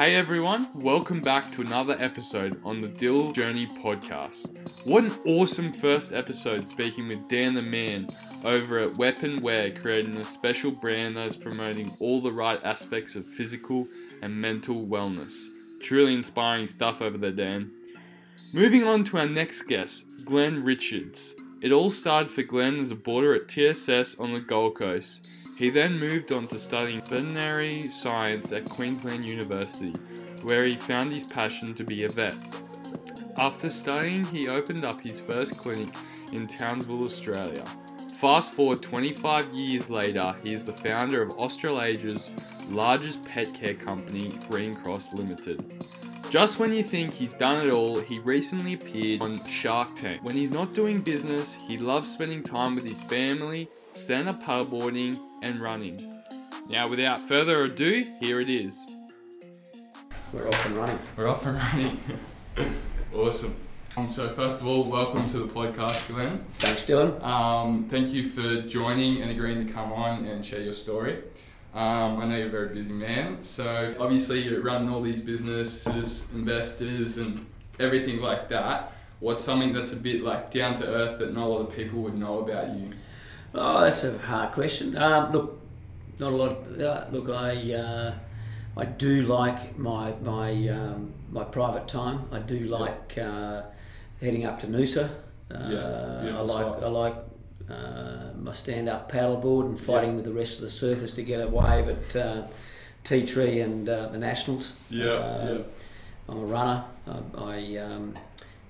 Hey everyone, welcome back to another episode on the Dill Journey podcast. What an awesome first episode speaking with Dan the Man over at Weapon Wear, creating a special brand that is promoting all the right aspects of physical and mental wellness. Truly inspiring stuff over there, Dan. Moving on to our next guest, Glen Richards. It all started for Glen as a boarder at TSS on the Gold Coast. He then moved on to studying veterinary science at Queensland University, where he found his passion to be a vet. After studying, he opened up his first clinic in Townsville, Australia. Fast forward 25 years later, he is the founder of Australasia's largest pet care company, Greencross Limited. Just when you think he's done it all, he recently appeared on Shark Tank. When he's not doing business, he loves spending time with his family, stand up paddleboarding, and running. Now, without further ado, here it is. We're off and running. We're off and running. awesome. Um, so, first of all, welcome to the podcast, Glen. Thanks, Dylan. Um, thank you for joining and agreeing to come on and share your story. Um, I know you're a very busy man, so obviously you're running all these businesses, investors, and everything like that. What's something that's a bit like down to earth that not a lot of people would know about you? Oh, that's a hard question. Um, look, not a lot. Of, uh, look, I uh, I do like my my um, my private time. I do like uh, heading up to Noosa. Uh, Yeah, I like spot. I like uh, my stand up paddleboard and fighting with the rest of the surfers to get a wave at uh, Tea Tree and uh, the Nationals. Uh, I'm a runner. I, I um,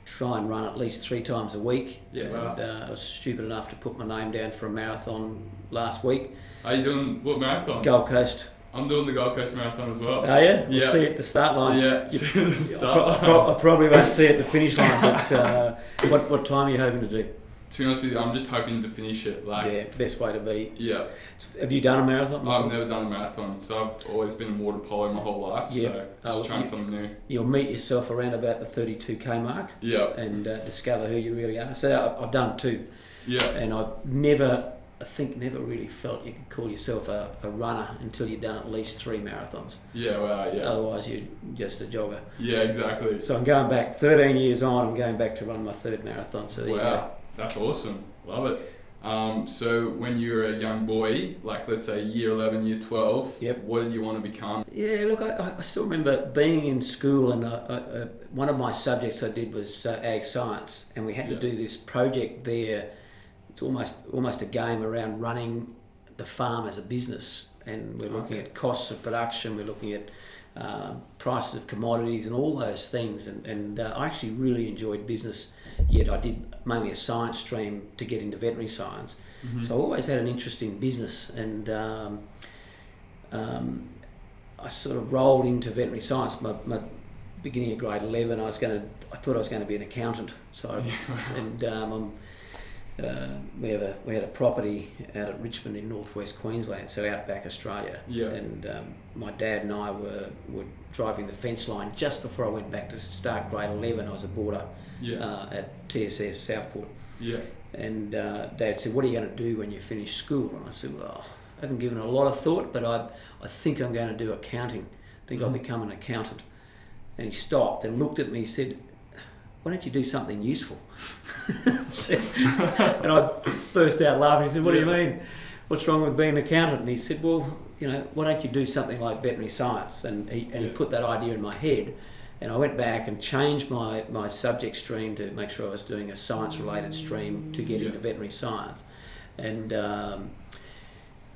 try and run at least three times a week. Yeah, and, wow. uh, I was stupid enough to put my name down for a marathon last week. Are you doing what marathon? Gold Coast. I'm doing the Gold Coast Marathon as well. Oh yeah, we'll Yeah. see you at the start line. yeah, You- I, pro- line. I probably won't see it at the finish line, but uh, what what time are you hoping to do? To be honest with you, I'm just hoping to finish it. Like, yeah, best way to be. yeah. Have you done a marathon? I've never done a marathon, so I've always been in water polo my whole life. Yeah. So just Oh, trying you- something new. You'll meet yourself around about the 32k mark Yeah, and uh, discover who you really are. So I've, I've done two. yeah, and I've never, I think, never really felt you could call yourself a, a runner until you've done at least three marathons. yeah. Wow, yeah, Otherwise, you're just a jogger. yeah. Exactly. So I'm going back 13 years on. I'm going back to run my third marathon. So there you go. That's awesome. Love it. Um, so when you were a young boy, like let's say year 11, year 12, Yep. what did you want to become? Yeah, look, I, I still remember being in school, and uh, uh, uh, one of my subjects I did was uh, ag science, and we had Yeah. to do this project there. It's almost almost a game around running the farm as a business, and we're looking Okay. at costs of production, we're looking at um, prices of commodities, and all those things. And, and uh, I actually really enjoyed business. Yet I did mainly a science stream to get into veterinary science. Mhm. So I always had an interest in business, and um, um, I sort of rolled into veterinary science. My, my beginning of grade eleven, I was going to. I thought I was going to be an accountant. So, and um, I'm, uh, we have a we had a property out at Richmond in northwest Queensland, so outback Australia. Yeah. And um, my dad and I were were driving the fence line just before I went back to start grade eleven. I was a boarder yeah, uh, at TSS Southport. yeah, And uh, Dad said, "What are you going to do when you finish school?" And I said, "Well, I haven't given a lot of thought, but I, I think I'm going to do accounting. I think I'll Mhm. become an accountant." And he stopped and looked at me. and said, "Why don't you do something useful?" And I burst out laughing. He said, "What do you mean? What's wrong with being an accountant?" And he said, "Well, you know, why don't you do something like veterinary science?" And he, and he put that idea in my head. And I went back and changed my, my subject stream to make sure I was doing a science related stream to get Yeah. into veterinary science. And um,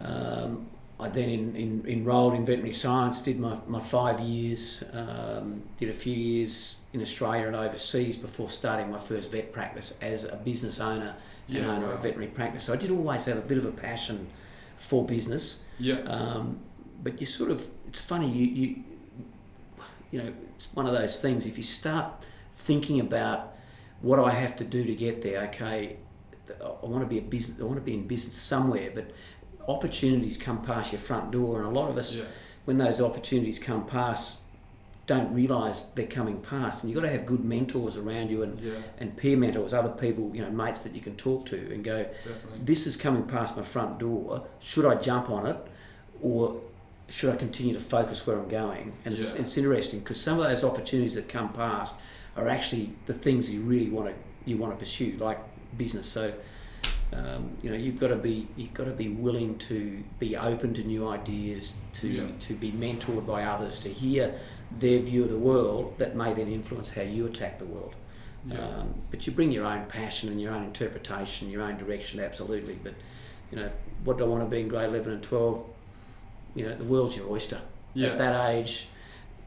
um, I then in, in, enrolled in veterinary science, did my, my five years, um, did a few years in Australia and overseas before starting my first vet practice as a business owner and yeah. owner wow. of veterinary practice. So I did always have a bit of a passion for business. Yeah, Um, but you sort of, it's funny, you, you, you know, it's one of those things. If you start thinking about what do I have to do to get there, okay, I want to be a business, I want to be in business somewhere, but opportunities come past your front door, and a lot of us, yeah, when those opportunities come past, don't realise they're coming past, and you've got to have good mentors around you and, yeah, and peer mentors, other people, you know, mates that you can talk to, and go, definitely. this is coming past my front door. Should I jump on it, or should I continue to focus where I'm going? And it's, it's interesting because some of those opportunities that come past are actually the things you really want to you want to pursue, like business. So. Um, you know, you've got to be you've got to be willing to be open to new ideas, to Yeah. to be mentored by others, to hear their view of the world that may then influence how you attack the world. Yeah. Um, but you bring your own passion and your own interpretation, your own direction, absolutely. But you know, what do I want to be in grade eleven and twelve? You know, the world's your oyster. Yeah. At that age,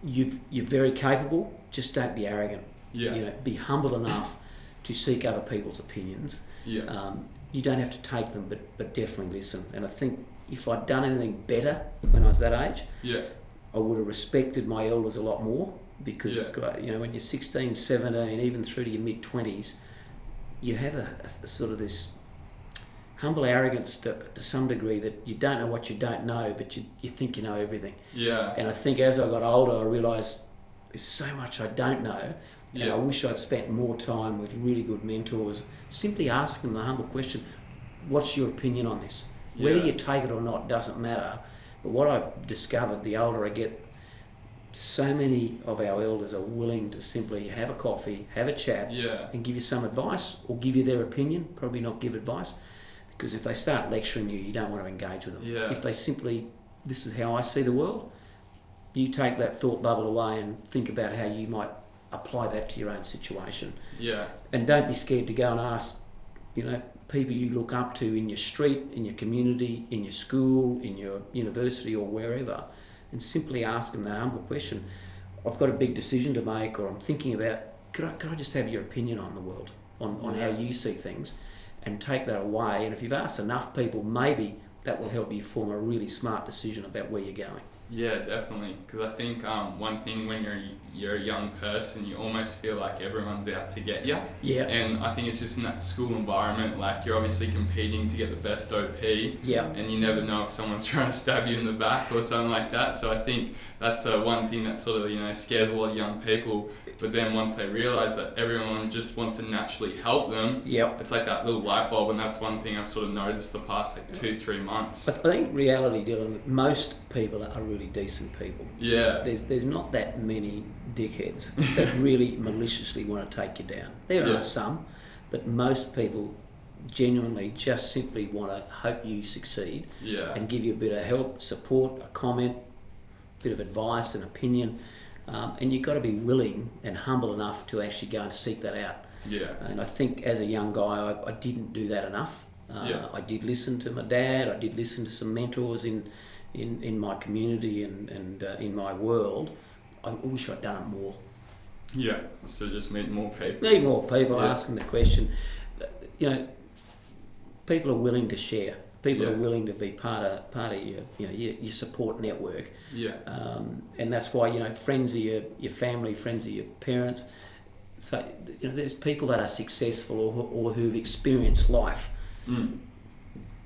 you've you're very capable. Just don't be arrogant. yeah. You know, be humble enough to seek other people's opinions. yeah. Um, you don't have to take them, but but definitely listen. And I think if I'd done anything better when I was that age, yeah. I would have respected my elders a lot more because Yeah. Uh, you know when you're 16, 17, even through to your mid 20s, you have a, a sort of this humble arrogance to, to some degree that you don't know what you don't know, but you, you think you know everything. Yeah. And I think as I got older, I realised there's so much I don't know. And Yeah. I wish I'd spent more time with really good mentors, simply asking them the humble question, what's your opinion on this? Whether you take it or not doesn't matter. But what I've discovered the older I get, so many of our elders are willing to simply have a coffee, have a chat, Yeah. and give you some advice or give you their opinion, probably not give advice. Because if they start lecturing you, you don't want to engage with them. Yeah. If they simply, this is how I see the world, you take that thought bubble away and think about how you might apply that to your own situation. Yeah. And don't be scared to go and ask, you know, people you look up to in your street, in your community, in your school, in your university, or wherever, and simply ask them that humble question. I've got a big decision to make, or I'm thinking about, could I, could I just have your opinion on the world, on, on how you see things, and take that away? And if you've asked enough people, maybe that will help you form a really smart decision about where you're going. Yeah, definitely. Because I think um, one thing when you're you're a young person, you almost feel like everyone's out to get you. Yeah. And I think it's just in that school environment, like you're obviously competing to get the best OP, Yeah. and you never know if someone's trying to stab you in the back or something like that. So I think that's uh, one thing that sort of you know scares a lot of young people. But then once they realise that everyone just wants to naturally help them, Yep. it's like that little light bulb, and that's one thing I've sort of noticed the past like two, three months. I I think reality, Dylan, most people are really decent people. Yeah, There's there's not that many dickheads that really maliciously want to take you down. There Yeah. are some, but most people genuinely just simply want to hope you succeed yeah, and give you a bit of help, support, a comment, bit of advice, an opinion. Um, and you've got to be willing and humble enough to actually go and seek that out. yeah, And I think as a young guy, I, I didn't do that enough. Uh, Yeah. I did listen to my dad. I did listen to some mentors in in, in my community and and uh, in my world. I wish I'd done it more. yeah. So just meet more people. Need more people Yeah. asking the question. You know, people are willing to share. People Yeah. are willing to be part of part of your you know your, your support network. Yeah, um, and that's why you know friends are your, your family, friends are your parents. So you know, there's people that are successful or, or who've experienced life. mm.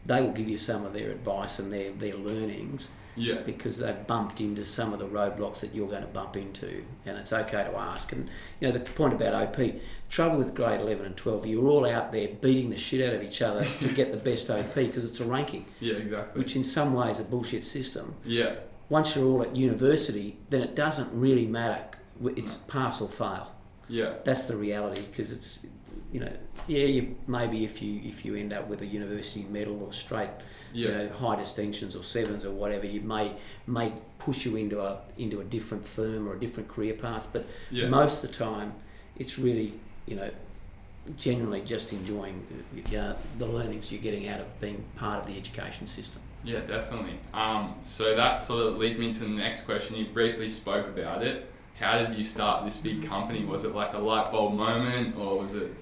They will give you some of their advice and their, their learnings yeah, because they've bumped into some of the roadblocks that you're going to bump into, and it's okay to ask. And you know the point about OP, trouble with grade 11 and 12, you're all out there beating the shit out of each other to get the best OP because it's a ranking, yeah, exactly. which in some ways is a bullshit system. Yeah, once you're all at university, then it doesn't really matter. It's pass or fail. yeah, That's the reality because it's, you know, yeah, you, maybe if you if you end up with a university medal or straight, you know, high distinctions or sevens or whatever, you may may push you into a into a different firm or a different career path. But yeah. most of the time, it's really, you know, genuinely just enjoying uh, the learnings you're getting out of being part of the education system. Yeah, definitely. Um, so that sort of leads me to the next question. You briefly spoke about it. How did you start this big company? Was it like a light bulb moment, or was it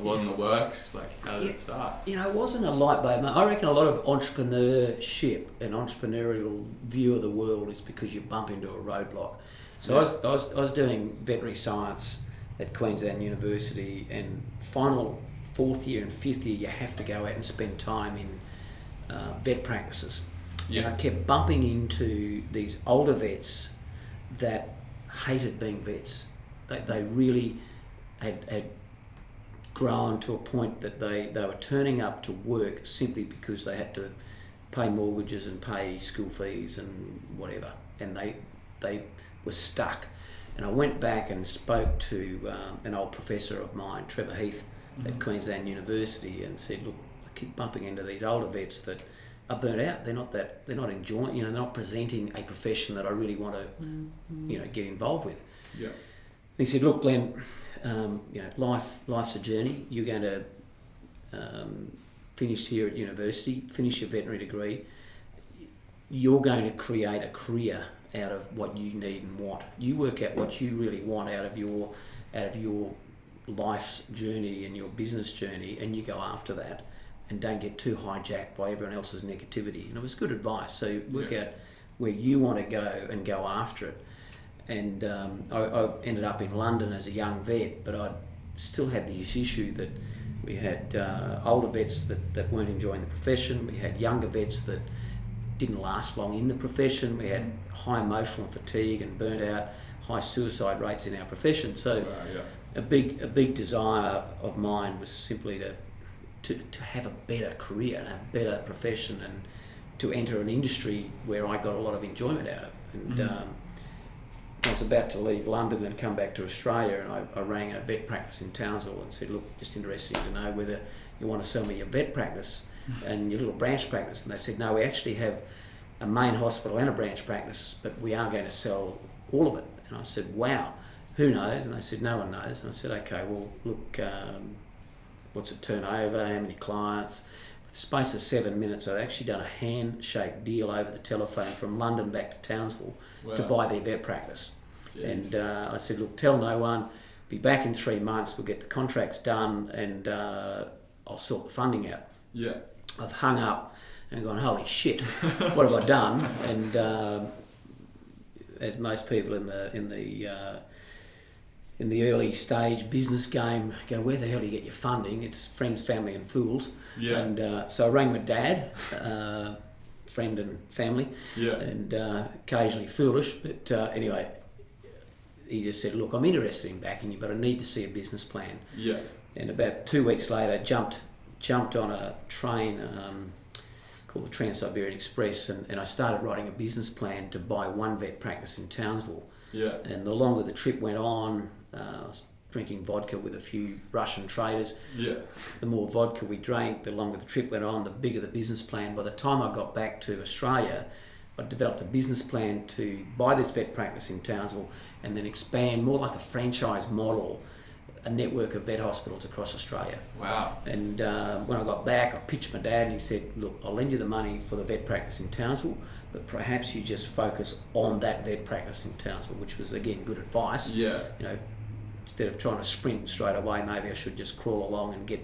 lot in the works? Like, how did Yeah. it start? You know, it wasn't a light bulb. I reckon a lot of entrepreneurship and entrepreneurial view of the world is because you bump into a roadblock. So I, was, I, was, I was doing veterinary science at Queensland University, and final fourth year and fifth year, you have to go out and spend time in uh, vet practices. And I kept bumping into these older vets that hated being vets. They, they really had, had grown to a point that they, they were turning up to work simply because they had to pay mortgages and pay school fees and whatever. And they they were stuck. And I went back and spoke to um, an old professor of mine, Trevor Heath, Mm-hmm. at Queensland University, and said, "Look, I keep bumping into these older vets that are burnt out. They're not that. They're not enjoying. You know, they're not presenting a profession that I really want to, you know, get involved with." Yeah. He said, "Look, Glen, um, you know, life life's a journey. You're going to um, finish here at university, finish your veterinary degree. You're going to create a career out of what you need and want. You work out what you really want out of your out of your life's journey and your business journey, and you go after that." And don't get too hijacked by everyone else's negativity. And it was good advice. So work Yeah. out where you want to go and go after it and um, I, I ended up in London as a young vet, but I still had this issue that we had uh, older vets that, that weren't enjoying the profession, we had younger vets that didn't last long in the profession, we had high emotional fatigue and burnt out, high suicide rates in our profession. So Wow, yeah. a big a big desire of mine was simply to to, to have a better career and a better profession and to enter an industry where I got a lot of enjoyment out of. And Mhm. um, I was about to leave London and come back to Australia, and I, I rang a vet practice in Townsville and said, "Look, just interested to know whether you want to sell me your vet practice and your little branch practice." And they said, "No, we actually have a main hospital and a branch practice, but we are going to sell all of it." And I said, "Wow, who knows?" And they said, "No one knows." And I said, "Okay, well, look, um, what's it turnover? How many clients?" Space of seven minutes, I'd actually done a handshake deal over the telephone from London back to Townsville Wow. to buy their vet practice. Jeez. And uh, I said, look, tell no one. Be back in three months. We'll get the contracts done, and uh, I'll sort the funding out. yeah. I've hung up and gone, holy shit, what have I done? And um as most people in the in the uh, in the early stage business game go, where the hell do you get your funding? It's friends, family, and fools. Yeah. And uh, so I rang my dad, uh, friend and family, yeah. and uh, occasionally foolish. But uh, anyway, he just said, "Look, I'm interested in backing you, but I need to see a business plan." Yeah. And about two weeks later, jumped jumped on a train um, called the Trans Siberian Express, and, and I started writing a business plan to buy one vet practice in Townsville. Yeah. And the longer the trip went on, uh, I was drinking vodka with a few Russian traders. Yeah. The more vodka we drank, the longer the trip went on, the bigger the business plan. By the time I got back to Australia, I developed a business plan to buy this vet practice in Townsville and then expand more like a franchise model, a network of vet hospitals across Australia. Wow. And uh, when I got back, I pitched my dad and he said, Look, I'll lend you the money for the vet practice in Townsville, but perhaps you just focus on that vet practice in Townsville, which was, again, good advice Yeah. you know, instead of trying to sprint straight away, maybe I should just crawl along and get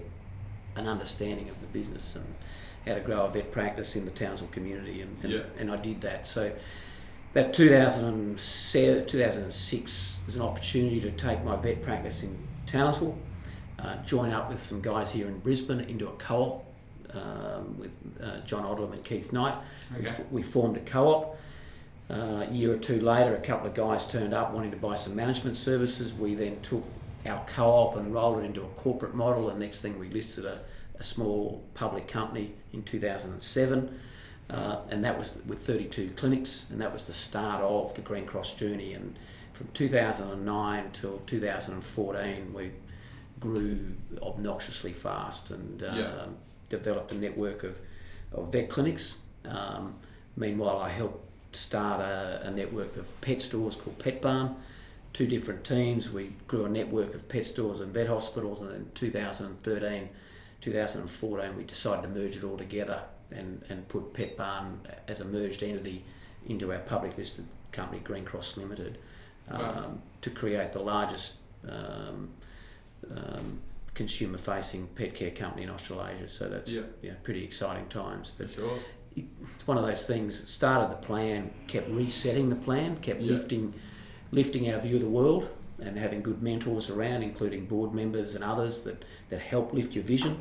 an understanding of the business and how to grow a vet practice in the Townsville community. And, and, Yeah. and I did that. So about 2007, 2006, there's an opportunity to take my vet practice in Townsville, uh, join up with some guys here in Brisbane into a co-op um, with uh, John Odlem and Keith Knight. We, f- we formed a co-op. Uh, a year or two later, a couple of guys turned up wanting to buy some management services. We then took our co-op and rolled it into a corporate model. And next thing, we listed a, a small public company in 2007. Uh, and that was with 32 clinics, and that was the start of the Greencross journey. And from 2009 till 2014, we grew obnoxiously fast and uh, Yeah. developed a network of, of vet clinics. Um, meanwhile, I helped start a, a network of pet stores called Petbarn. Two different teams. We grew a network of pet stores and vet hospitals, and in 2013, 2014, we decided to merge it all together and, and put Petbarn as a merged entity into our public listed company, Greencross Limited, um, Wow. to create the largest um, um, consumer facing pet care company in Australasia. So that's Yeah. yeah, pretty exciting times. But sure. It's one of those things. Started the plan, kept resetting the plan, kept Yeah. lifting, lifting our view of the world, and having good mentors around, including board members and others that that help lift your vision.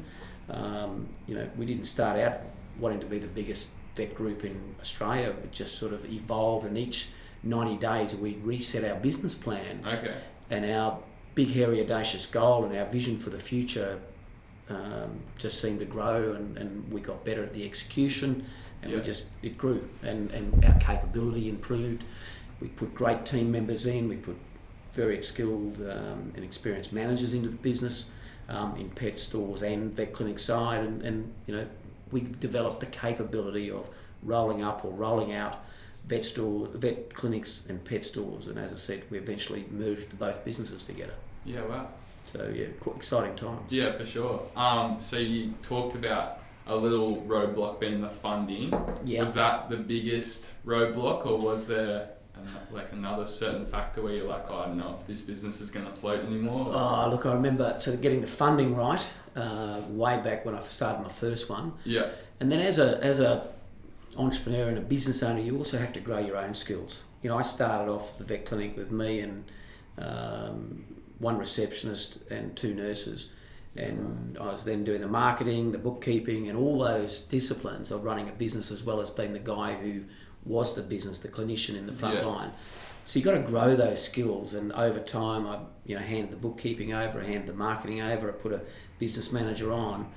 Um, you know, we didn't start out wanting to be the biggest vet group in Australia. It just sort of evolved, and each 90 days we'd reset our business plan Okay. and our big, hairy, audacious goal and our vision for the future um, just seemed to grow, and, and we got better at the execution, and Yeah. we just it grew, and, and our capability improved. We put great team members in. We put very skilled um, and experienced managers into the business um, in pet stores and vet clinic side, and, and you know we developed the capability of rolling up or rolling out vet store, vet clinics and pet stores, and as I said, we eventually merged both businesses together. Yeah, wow. So yeah, quite exciting times. Yeah, for sure. Um, so you talked about a little roadblock being the funding. Yeah. Was that the biggest roadblock, or was there an, like another certain factor where you're like, oh, I don't know if this business is going to float anymore? Oh, look, I remember sort of getting the funding right uh, way back when I started my first one, Yeah. and then as a as a entrepreneur and a business owner, you also have to grow your own skills. You know, I started off the vet clinic with me and um, one receptionist and two nurses, and I was then doing the marketing, the bookkeeping, and all those disciplines of running a business as well as being the guy who was the business, the clinician in the front Yeah. line. So you got to grow those skills, and over time, I you know handed the bookkeeping over, I handed the marketing over, I put a business manager on,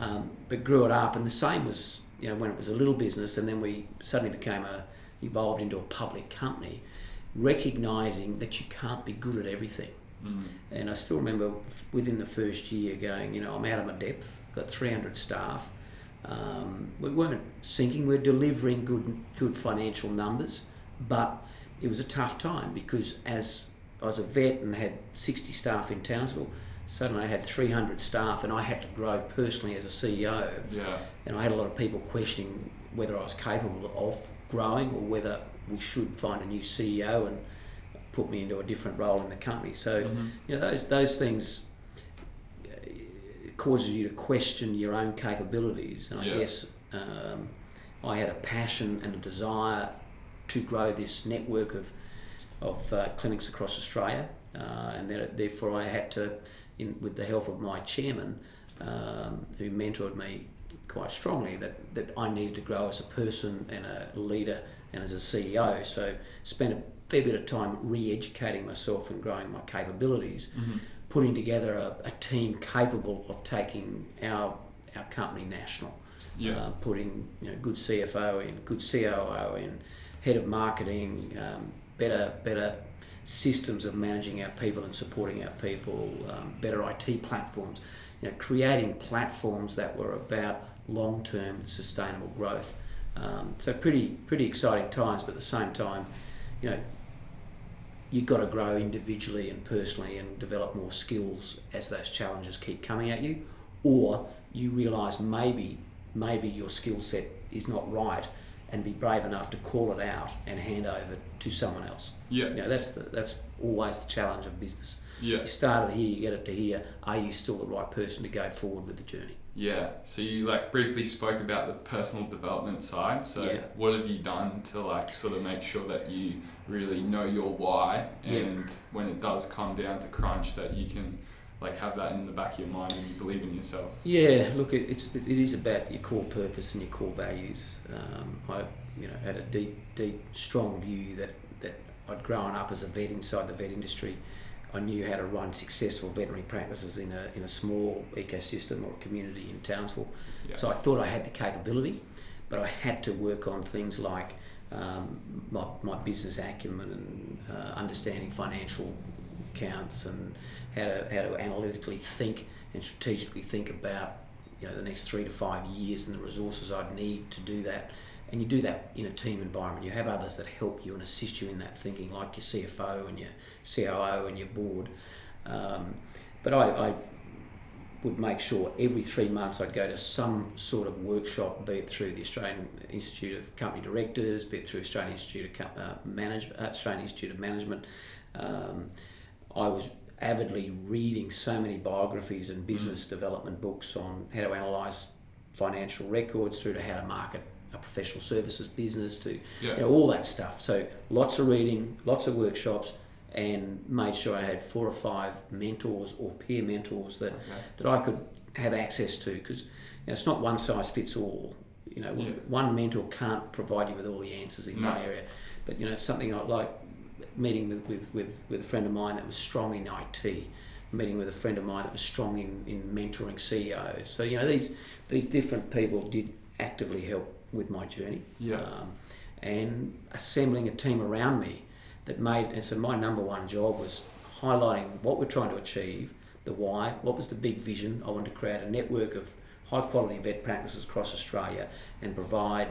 um, but grew it up. And the same was you know when it was a little business, and then we suddenly became a evolved into a public company, recognizing that you can't be good at everything. Mm. And I still remember within the first year going, you know, I'm out of my depth. Got 300 staff. Um, we weren't sinking. We are delivering good, good financial numbers, but it was a tough time because as I was a vet and had 60 staff in Townsville, suddenly I had 300 staff, and I had to grow personally as a CEO. Yeah. And I had a lot of people questioning whether I was capable of growing or whether we should find a new CEO and put me into a different role in the company. So Mhm. you know those those things uh, causes you to question your own capabilities, and I Yeah. guess um, I had a passion and a desire to grow this network of of uh, clinics across Australia, uh, and that, therefore I had to, in, with the help of my chairman, um, who mentored me quite strongly, that, that I needed to grow as a person and a leader and as a CEO. So spent a fair bit of time re-educating myself and growing my capabilities, Mhm. putting together a, a team capable of taking our our company national Yeah. uh, putting you know good CFO in, good COO in, head of marketing, um, better better systems of managing our people and supporting our people, um, better IT platforms, you know, creating platforms that were about long term sustainable growth. Um, so pretty pretty exciting times, but at the same time, you know. You've got to grow individually and personally and develop more skills as those challenges keep coming at you, or you realise maybe maybe your skill set is not right and be brave enough to call it out and hand over to someone else. Yeah. You know, that's the, that's always the challenge of business. Yeah. You start it here, you get it to here. Are you still the right person to go forward with the journey? Yeah. So you like briefly spoke about the personal development side. So Yeah. what have you done to like sort of make sure that you really know your why Yeah. and when it does come down to crunch that you can like have that in the back of your mind and you believe in yourself. Yeah, look, it, it's it is about your core purpose and your core values. Um, I, you know, had a deep, deep, strong view that that I'd grown up as a vet inside the vet industry. I knew how to run successful veterinary practices in a in a small ecosystem or community in Townsville. Yeah. So I thought I had the capability, but I had to work on things like um, my, my business acumen and uh, understanding financial accounts and how to, how to analytically think and strategically think about you know the next three to five years and the resources I'd need to do that. And you do that in a team environment. You have others that help you and assist you in that thinking, like your CFO and your COO and your board. Um, but I, I would make sure every three months I'd go to some sort of workshop, be it through the Australian Institute of Company Directors, be it through Australian Institute of Co- uh, Management, uh, Australian Institute of Management. Um, I was avidly reading so many biographies and business development books on how to analyse financial records through to how to market a professional services business to Yeah. you know, all that stuff. So lots of reading, lots of workshops, and made sure I had four or five mentors or peer mentors that, Okay. that I could have access to because you know, it's not one size fits all. You know, Yeah. one mentor can't provide you with all the answers in No. one area. But you know, something I like meeting with, with, with, with a friend of mine that was strong in IT, meeting with a friend of mine that was strong in, in mentoring CEOs. So you know these these different people did actively help with my journey. Yeah. Um, and assembling a team around me that made and so my number one job was highlighting what we're trying to achieve, the why, what was the big vision. I wanted to create a network of high quality vet practices across Australia and provide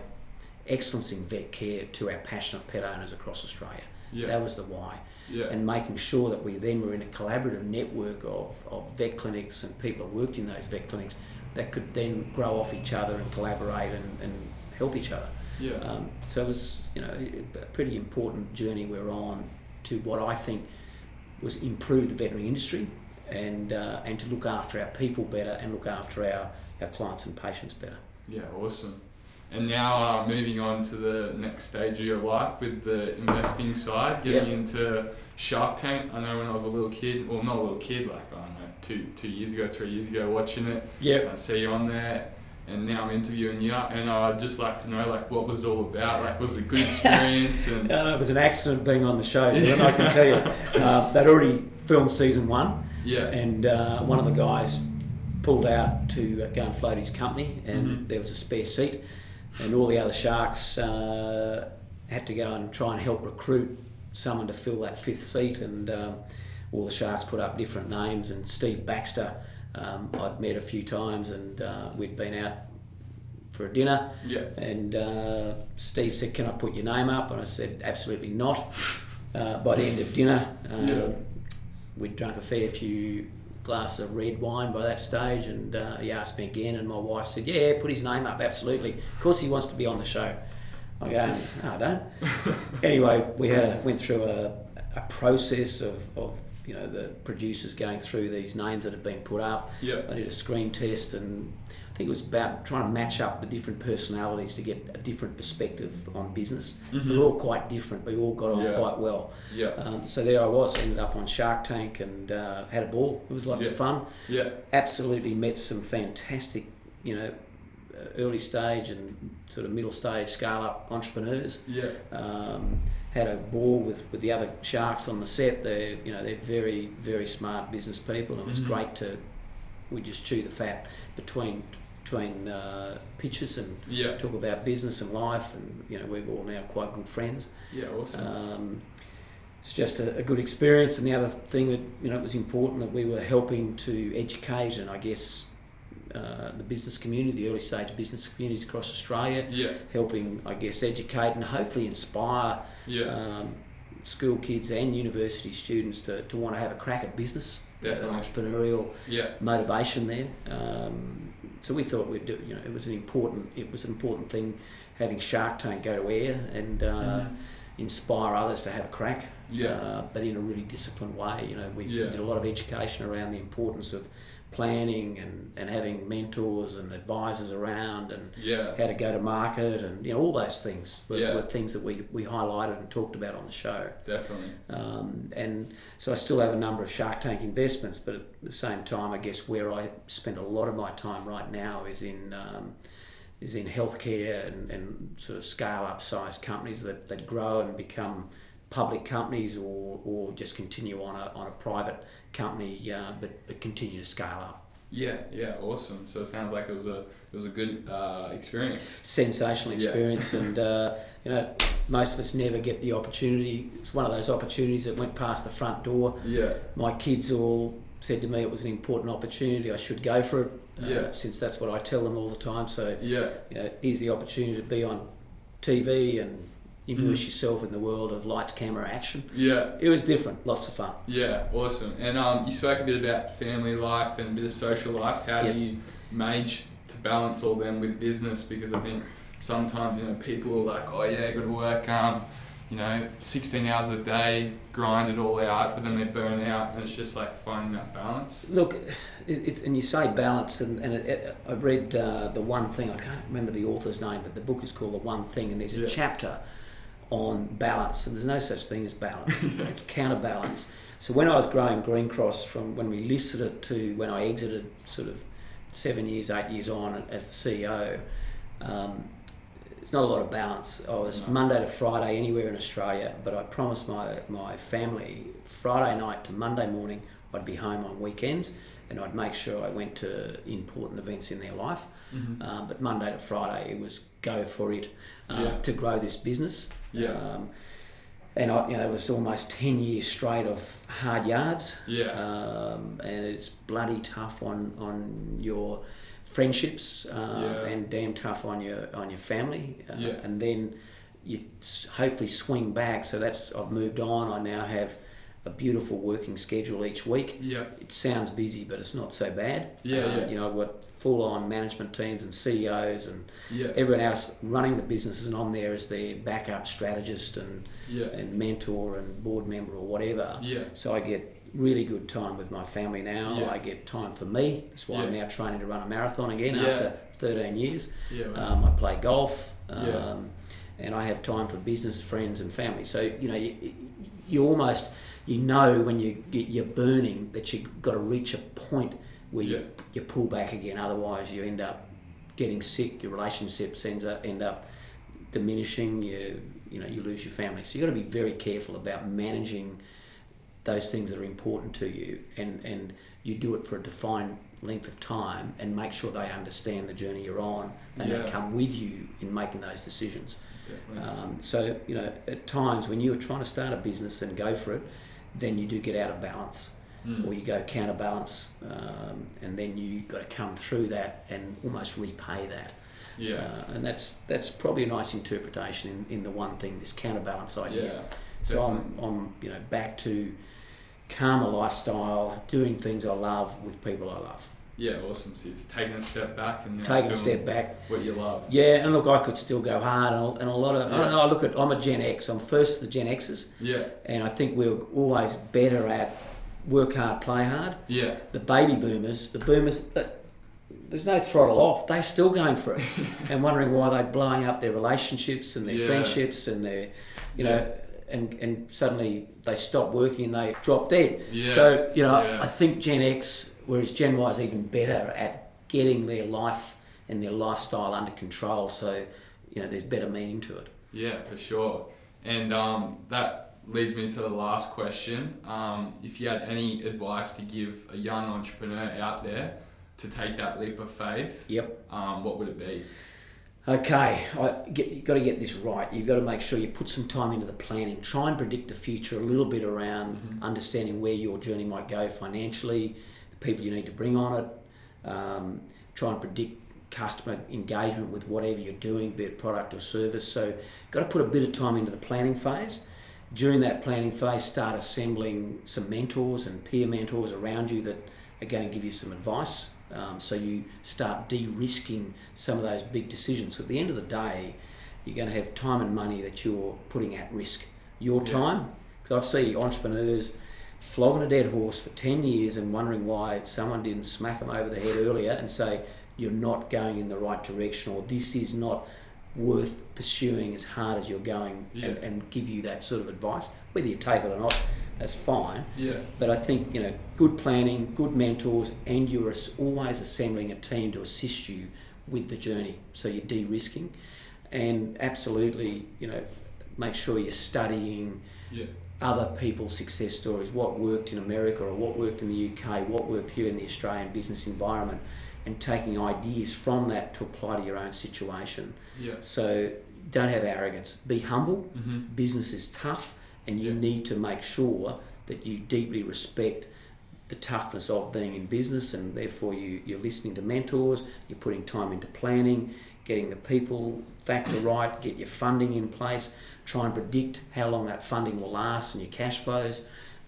excellence in vet care to our passionate pet owners across Australia. Yeah. That was the why. Yeah. And making sure that we then were in a collaborative network of, of vet clinics and people that worked in those vet clinics that could then grow off each other and collaborate and, and help each other. Yeah. Um, so it was, you know, a pretty important journey we're on to what I think was improve the veterinary industry and uh, and to look after our people better and look after our, our clients and patients better. Yeah, awesome. And now uh, moving on to the next stage of your life with the investing side, getting Yep. into Shark Tank. I know when I was a little kid, well, not a little kid, like I don't know, two two years ago, three years ago, watching it. Yeah. I see you on there, and now I'm interviewing you, and I'd just like to know, like, what was it all about? Like, was it a good experience? And Uh, it was an accident being on the show, Dylan, I can tell you. Uh, they'd already filmed season one, yeah, and uh, one of the guys pulled out to go and float his company, and Mhm. there was a spare seat, and all the other sharks uh, had to go and try and help recruit someone to fill that fifth seat, and um, all the sharks put up different names, and Steve Baxter um, I'd met a few times, and uh, we'd been out for a dinner, yeah, and uh, Steve said, "Can I put your name up?" And I said, "Absolutely not." Uh, by the end of dinner, um, Yeah. we'd drunk a fair few glasses of red wine by that stage, and uh, he asked me again, and my wife said, "Yeah, put his name up, absolutely. Of course, he wants to be on the show." I go, "No, I don't." anyway, we had went through a, a process of, of you know the producers going through these names that have been put up. yeah, I did a screen test, and I think it was about trying to match up the different personalities to get a different perspective on business. So Mhm. we're all quite different, but we all got on Yeah. quite well. yeah, Um, so there I was, ended up on Shark Tank and uh, had a ball. It was lots of fun. yeah, Absolutely met some fantastic, you know, uh, early stage and sort of middle stage scale up entrepreneurs. yeah, Um, had a ball with, with the other sharks on the set. They're you know they're very very smart business people, and it was Mhm. great to we just chew the fat between between uh, pitches and yeah, talk about business and life, and you know we're all now quite good friends. yeah, awesome. Um, it's just a, a good experience, and the other thing that you know it was important that we were helping to educate and I guess. Uh, the business community, the early stage business communities across Australia, yeah, helping, I guess, educate and hopefully inspire yeah, um, school kids and university students to, to want to have a crack at business, that entrepreneurial yeah, motivation there. Um, so we thought we'd do, you know, it was an important, it was an important thing having Shark Tank go to air and uh, Mhm. inspire others to have a crack. Yeah. Uh, but in a really disciplined way. You know, we, we Yeah. did a lot of education around the importance of planning and, and having mentors and advisors around and yeah, how to go to market and you know all those things were, Yeah. were things that we, we highlighted and talked about on the show definitely. um, and so I still have a number of Shark Tank investments but at the same time I guess where I spend a lot of my time right now is in um, is in healthcare and, and sort of scale up size companies that, that grow and become public companies or, or just continue on a, on a private company uh, but, but continue to scale up Yeah, yeah, awesome. So it sounds like it was a it was a good uh, experience. sensational Yeah. experience and uh, you know most of us never get the opportunity it's one of those opportunities that went past the front door Yeah, my kids all said to me it was an important opportunity I should go for it uh, Yeah. since that's what I tell them all the time so yeah, you know, here's the opportunity to be on TV and immerse Mhm. yourself in the world of lights camera action yeah, it was different lots of fun yeah, awesome. And um, you spoke a bit about family life and a bit of social life. How Yep. do you manage to balance all them with business? Because I think sometimes you know people are like, oh yeah, got to work, um, you know, 16 hours a day, grind it all out, but then they burn out, and it's just like finding that balance. Look, it, it, and you say balance, and, and it, it, I read uh, the one thing. I can't remember the author's name, but the book is called The One Thing, and there's a Yeah. chapter on balance, and there's no such thing as balance. it's counterbalance. So when I was growing Greencross, from when we listed it to when I exited, sort of seven years, eight years on as the CEO, um, it's not a lot of balance. I was No. Monday to Friday anywhere in Australia, but I promised my my family Friday night to Monday morning I'd be home on weekends, and I'd make sure I went to important events in their life. Mhm. Um, but Monday to Friday, it was go for it uh, Yeah. to grow this business. Yeah. Um, and I, you know, it was almost ten years straight of hard yards. Yeah. Um, and it's bloody tough on on your friendships uh, Yeah. and damn tough on your on your family. Uh, Yeah. And then you hopefully swing back. So that's I've moved on. I now have a beautiful working schedule each week. Yeah. It sounds busy, but it's not so bad. Yeah, Uh, yeah. You know, I've got full on management teams and CEOs and Yeah. everyone else running the businesses, and I'm there as their backup strategist and, Yeah. and mentor and board member or whatever. Yeah. So I get really good time with my family now. Yeah. I get time for me. That's why I'm now training to run a marathon again after 13 years. Yeah. Um, I play golf, um, and I have time for business, friends, and family. So you know, you, you almost you know when you you're burning that you've got to reach a point where Yeah. you, you pull back again. Otherwise, you end up getting sick. Your relationships ends up end up diminishing. You you know you lose your family. So you have got to be very careful about managing those things that are important to you, and and you do it for a defined length of time, and make sure they understand the journey you're on, and Yeah. they come with you in making those decisions. Um, so you know, at times when you're trying to start a business and go for it, then you do get out of balance, Mm. or you go counterbalance, um, and then you got to come through that and almost repay that. yeah. Uh, and that's that's probably a nice interpretation in, in the one thing, this counterbalance idea. yeah. So I'm. I'm you know back to calmer lifestyle, doing things I love with people I love. Yeah. Awesome. So it's taking a step back and Taking a step back. What you love. Yeah, and look, I could still go hard, and a, and a lot of I Yeah. don't know. I look at I'm a Gen X. I'm first of the Gen Xers, Yeah. and I think we're always better at work hard, play hard. Yeah. The baby boomers, the boomers, that there's no throttle off. They're still going for it, and wondering why they're blowing up their relationships and their Yeah. friendships and their, you know, and and suddenly they stop working and they drop dead. Yeah. So you know, Yeah. I think Gen X, whereas Gen Y is even better at getting their life and their lifestyle under control. So you know, there's better meaning to it. Yeah, for sure. And um, that leads me to the last question. Um, if you had any advice to give a young entrepreneur out there to take that leap of faith, Yep. um, what would it be? Okay, I get, you've got to get this right. You've got to make sure you put some time into the planning. Try and predict the future a little bit around Mhm. understanding where your journey might go financially, people you need to bring on it. Um, try and predict customer engagement with whatever you're doing, be it product or service. So, got to put a bit of time into the planning phase. During that planning phase, start assembling some mentors and peer mentors around you that are going to give you some advice. Um, so you start de-risking some of those big decisions. So at the end of the day, you're going to have time and money that you're putting at risk. Your Yeah. time, because I've seen entrepreneurs flogging a dead horse for 10 years and wondering why someone didn't smack him over the head earlier and say, you're not going in the right direction or this is not worth pursuing as hard as you're going and, Yeah. and give you that sort of advice. Whether you take it or not, that's fine. Yeah. But I think you know, good planning, good mentors, and you're always assembling a team to assist you with the journey. So you're de-risking, and absolutely, you know, make sure you're studying Yeah. Other people's success stories, what worked in America or what worked in the UK, what worked here in the Australian business environment, and taking ideas from that to apply to your own situation. Yeah. So don't have arrogance. Be humble Mm-hmm. business is tough and you Yeah. need to make sure that you deeply respect the toughness of being in business and therefore you, you're listening to mentors, you're putting time into planning, getting the people factor right, get your funding in place, try and predict how long that funding will last and your cash flows.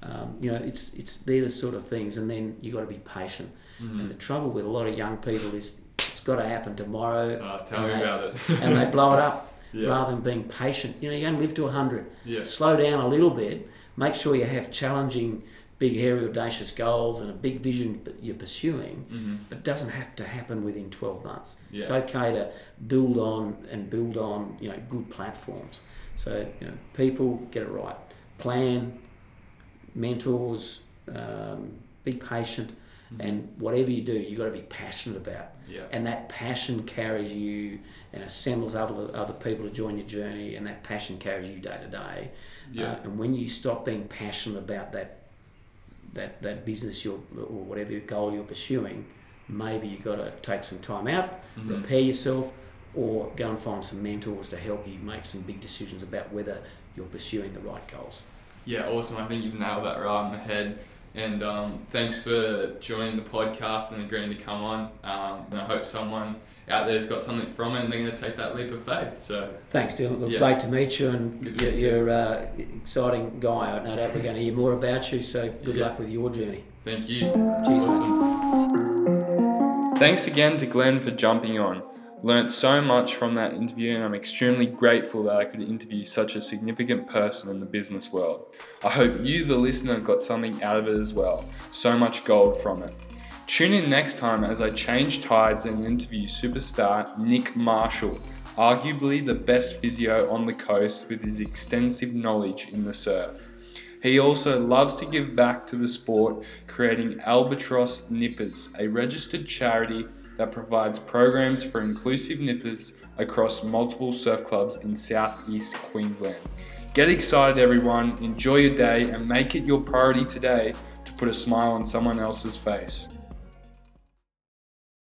Um, you know, it's it's they're the sort of things and then you've got to be patient. Mm-hmm. And the trouble with a lot of young people is it's got to happen tomorrow Uh, tell me they- about it. and they blow it up yeah. rather than being patient. You know, you only live to 100 Yeah. slow down a little bit, make sure you have challenging, big, hairy, audacious goals and a big vision that you're pursuing. Mm-hmm. But it doesn't have to happen within 12 months. Yeah. It's okay to build on and build on, you know, good platforms. So, you know, people get it right. Plan, mentors, um, be patient, Mm-hmm. and whatever you do, you've got to be passionate about. Yeah. And that passion carries you and assembles other, other people to join your journey, and that passion carries you day to day. Yeah. Uh, and when you stop being passionate about that that, that business you're, or whatever goal you're pursuing, maybe you've got to take some time out, Mm-hmm. repair yourself, or go and find some mentors to help you make some big decisions about whether you're pursuing the right goals. Yeah, awesome. I think you've nailed that right on the head. And um, thanks for joining the podcast and agreeing to come on. Um, and I hope someone out there's got something from it and they're going to take that leap of faith. So, Thanks, Dylan. Look, Yeah. great to meet you, and Good you're, you're uh, exciting guy. No doubt we're going to hear more about you. So good Yeah. luck with your journey. thank you. Cheers. Awesome. Thanks again to Glen for jumping on. Learned so much from that interview, and I'm extremely grateful that I could interview such a significant person in the business world. I hope you, the listener, got something out of it as well. So much gold from it. Tune in next time as I change tides and interview superstar Nick Marshall, arguably the best physio on the coast with his extensive knowledge in the surf. He also loves to give back to the sport, creating Albatross Nippers, a registered charity that provides programs for inclusive nippers across multiple surf clubs in southeast Queensland. Get excited, everyone, enjoy your day, and make it your priority today to put a smile on someone else's face.